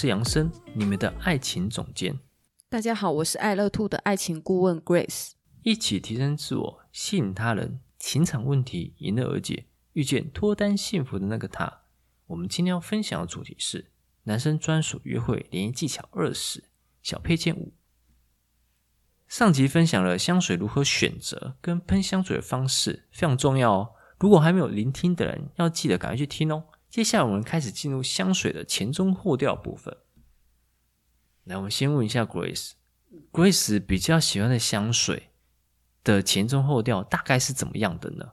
是杨生，你们的爱情总监。大家好，我是爱乐 Two 的爱情顾问 Grace。一起提升自我，吸引他人，情场问题迎刃而解，遇见脱单幸福的那个他。我们今天要分享的主题是男生专属约会联谊技巧二十小配件五。上集分享了香水如何选择跟喷香水的方式，非常重要哦。如果还没有聆听的人，要记得赶快去听哦。接下来我们开始进入香水的前中后调部分。来，我们先问一下 Grace，Grace 比较喜欢的香水的前中后调大概是怎么样的呢？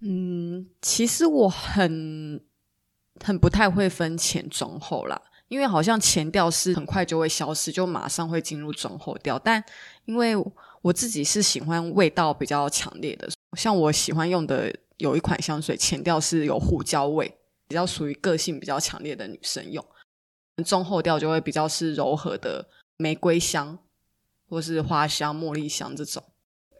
嗯，其实我很很不太会分前中后啦，因为好像前调是很快就会消失，就马上会进入中后调。但因为我自己是喜欢味道比较强烈的，像我喜欢用的有一款香水，前调是有胡椒味。比较属于个性比较强烈的女生用，中后调就会比较是柔和的玫瑰香，或是花香、茉莉香这种。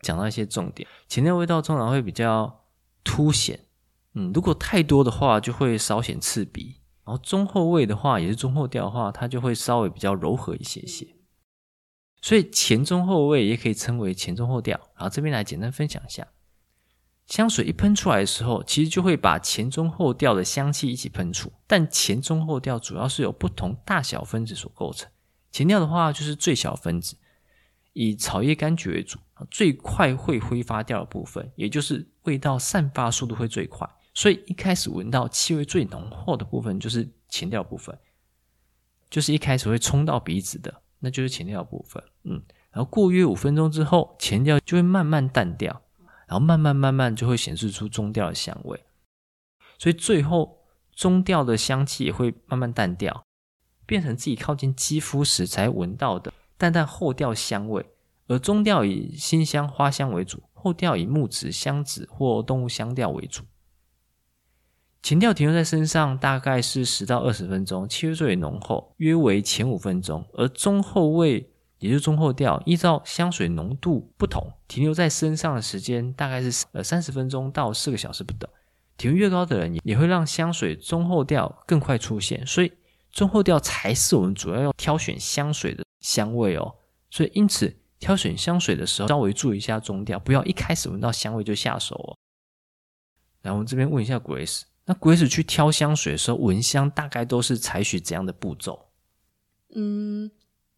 讲到一些重点，前调味道通常会比较凸显，嗯，如果太多的话就会稍显刺鼻。然后中后味的话，也是中后调的话，它就会稍微比较柔和一些些。所以前中后味也可以称为前中后调。然后这边来简单分享一下。香水一喷出来的时候，其实就会把前中后调的香气一起喷出。但前中后调主要是由不同大小分子所构成。前调的话就是最小分子，以草叶柑橘为主，最快会挥发掉的部分，也就是味道散发速度会最快。所以一开始闻到气味最浓厚的部分就是前调部分，就是一开始会冲到鼻子的，那就是前调部分。嗯，然后过约五分钟之后，前调就会慢慢淡掉。然后慢慢慢慢就会显示出中调的香味，所以最后中调的香气也会慢慢淡掉，变成自己靠近肌肤时才闻到的淡淡后调香味。而中调以辛香花香为主，后调以木质香脂或动物香调为主。前调停留在身上大概是十到二十分钟，气味最为浓厚，约为前五分钟，而中后味。也就是中后调，依照香水浓度不同，停留在身上的时间大概是呃三十分钟到四个小时不等。体温越高的人，也会让香水中后调更快出现，所以中后调才是我们主要要挑选香水的香味哦。所以因此挑选香水的时候，稍微注意一下中调，不要一开始闻到香味就下手哦。来，我们这边问一下 Grace，那 Grace 去挑香水的时候，闻香大概都是采取怎样的步骤？嗯。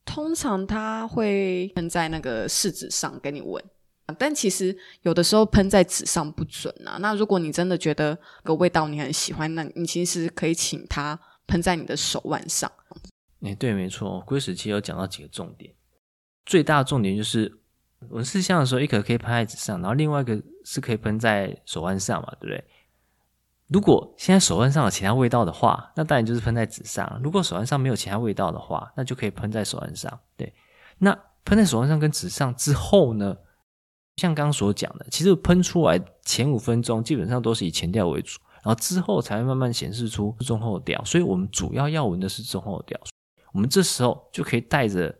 通常它会喷在那个试纸上给你闻，但其实有的时候喷在纸上不准啊。那如果你真的觉得个味道你很喜欢，那你其实可以请它喷在你的手腕上。哎，对，没错，Grace 其实有讲到几个重点，最大的重点就是闻试香的时候，一个可以喷在纸上，然后另外一个是可以喷在手腕上嘛，对不对？如果现在手腕上有其他味道的话，那当然就是喷在纸上。如果手腕上没有其他味道的话，那就可以喷在手腕上。对，那喷在手腕上跟纸上之后呢，像刚刚所讲的，其实喷出来前五分钟基本上都是以前调为主，然后之后才会慢慢显示出中后调。所以我们主要要闻的是中后调。我们这时候就可以带着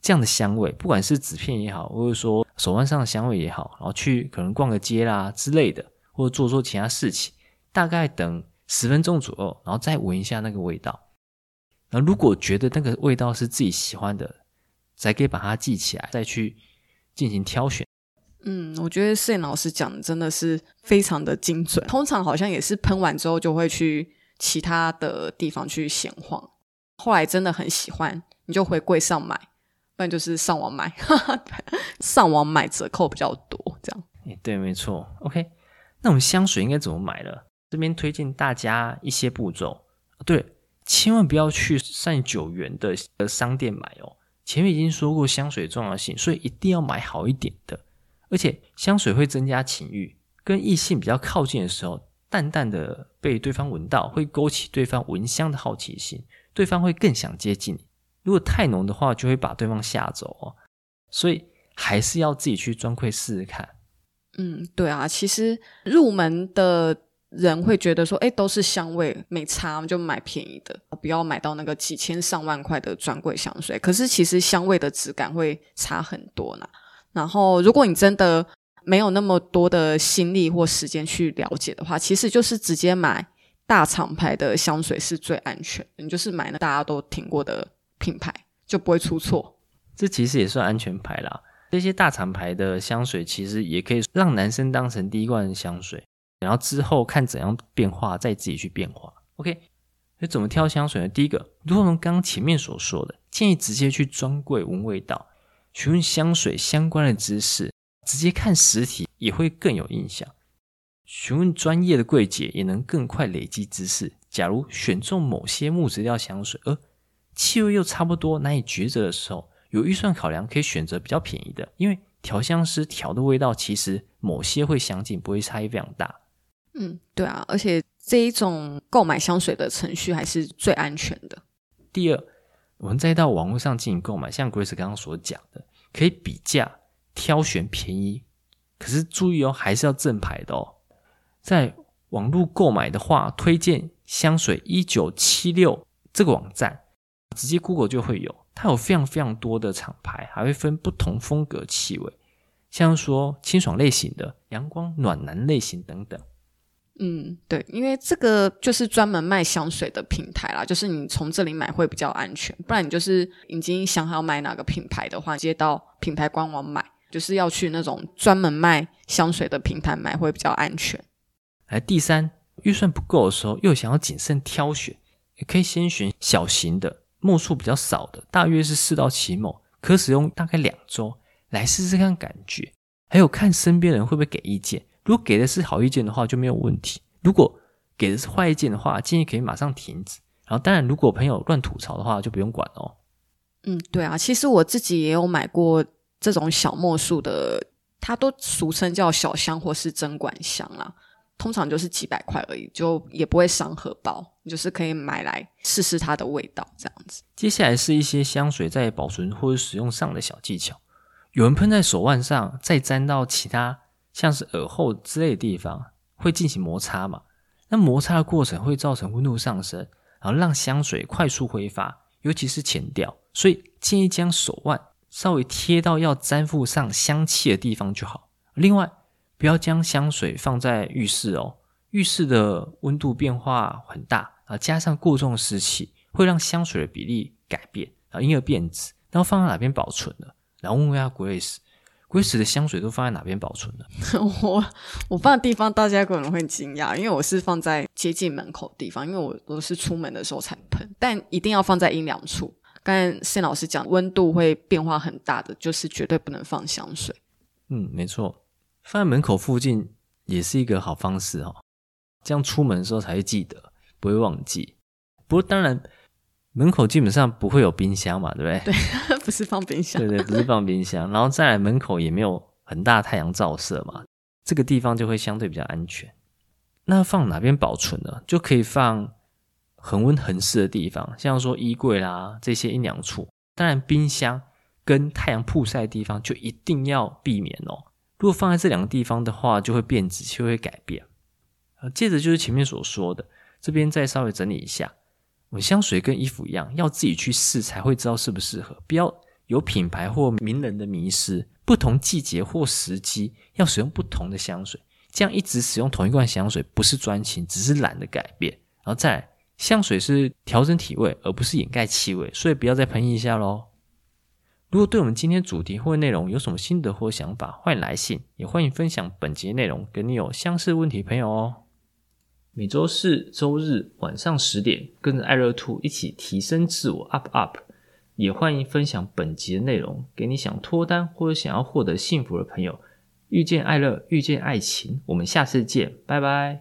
这样的香味，不管是纸片也好，或者说手腕上的香味也好，然后去可能逛个街啦之类的，或者做做其他事情。大概等十分钟左右，然后再闻一下那个味道。然后如果觉得那个味道是自己喜欢的，才可以把它记起来，再去进行挑选。嗯，我觉得摄影老师讲的真的是非常的精准。通常好像也是喷完之后就会去其他的地方去闲晃，后来真的很喜欢，你就回柜上买，不然就是上网买。上网买折扣比较多，这样。诶，对，没错。OK，那我们香水应该怎么买呢？这边推荐大家一些步骤，对，千万不要去上九元的商店买哦。前面已经说过香水重要性，所以一定要买好一点的。而且香水会增加情欲，跟异性比较靠近的时候，淡淡的被对方闻到，会勾起对方闻香的好奇心。对方会更想接近你。如果太浓的话，就会把对方吓走哦。所以还是要自己去专柜试试看。嗯，对啊，其实入门的人会觉得说，哎，都是香味，没差，我们就买便宜的，不要买到那个几千上万块的专柜香水。可是其实香味的质感会差很多呢。然后，如果你真的没有那么多的心力或时间去了解的话，其实就是直接买大厂牌的香水是最安全。你就是买那大家都听过的品牌，就不会出错。这其实也算安全牌啦。这些大厂牌的香水其实也可以让男生当成第一罐香水，然后之后看怎样变化再自己去变化。OK，那怎么挑香水呢？第一个，如同刚前面所说的，建议直接去专柜闻味道。询问香水相关的知识，直接看实体也会更有印象。询问专业的柜姐也能更快累积知识。假如选中某些木质调香水，而气味又差不多难以抉择的时候，有预算考量可以选择比较便宜的，因为调香师调的味道其实某些会相近，不会差异非常大。嗯，对啊，而且这一种购买香水的程序还是最安全的。第二。我们再到网络上进行购买，像 Grace 刚刚所讲的，可以比价挑选便宜，可是注意哦，还是要正牌的哦。在网络购买的话，推荐香水一九七六这个网站，直接 Google 就会有，它有非常非常多的厂牌，还会分不同风格气味，像说清爽类型的、阳光暖男类型等等。嗯，对，因为这个就是专门卖香水的平台啦，就是你从这里买会比较安全，不然你就是已经想好买哪个品牌的话，直接到品牌官网买，就是要去那种专门卖香水的平台买会比较安全。来，第三，预算不够的时候，又想要谨慎挑选，也可以先选小型的，墨数比较少的，大约是四到七墨，可使用大概两周，来试试看感觉，还有看身边人会不会给意见。如果给的是好意见的话，就没有问题；如果给的是坏意见的话，建议可以马上停止。然后，当然，如果朋友乱吐槽的话，就不用管哦。嗯，对啊，其实我自己也有买过这种小墨数的，它都俗称叫小香或是针管香啦。通常就是几百块而已，就也不会伤荷包，就是可以买来试试它的味道这样子。接下来是一些香水在保存或者使用上的小技巧。有人喷在手腕上，再沾到其他。像是耳后之类的地方会进行摩擦嘛？那摩擦的过程会造成温度上升，然后让香水快速挥发，尤其是前调。所以建议将手腕稍微贴到要粘附上香气的地方就好。另外，不要将香水放在浴室哦，浴室的温度变化很大啊，加上过重的湿气，会让香水的比例改变，啊因而变质。然后放在哪边保存呢？然后问问下 Grace。Grace 的香水都放在哪边保存的？我我放的地方大家可能会惊讶，因为我是放在接近门口的地方，因为我我是出门的时候才喷，但一定要放在阴凉处。刚才 Sam 老师讲，温度会变化很大的，就是绝对不能放香水。嗯，没错，放在门口附近也是一个好方式哦，这样出门的时候才会记得，不会忘记。不过当然。门口基本上不会有冰箱嘛，对不对？对，不是放冰箱。对对，不是放冰箱。然后再来，门口也没有很大太阳照射嘛，这个地方就会相对比较安全。那放哪边保存呢？就可以放恒温恒湿的地方，像说衣柜啦这些阴凉处。当然，冰箱跟太阳曝晒的地方就一定要避免哦。如果放在这两个地方的话，就会变质，就会改变。呃，接着就是前面所说的，这边再稍微整理一下。我香水跟衣服一样，要自己去试才会知道适不适合，不要有品牌或名人的迷失。不同季节或时机要使用不同的香水，这样一直使用同一罐香水不是专情，只是懒得改变。然后再来，香水是调整体味，而不是掩盖气味，所以不要再喷一下喽。如果对我们今天主题或内容有什么心得或想法，欢迎来信，也欢迎分享本节内容给你有相似问题的朋友哦。每周四、周日晚上十点，跟着爱乐兔一起提升自我，up up。也欢迎分享本集的内容给你想脱单或者想要获得幸福的朋友。遇见爱乐，遇见爱情，我们下次见，拜拜。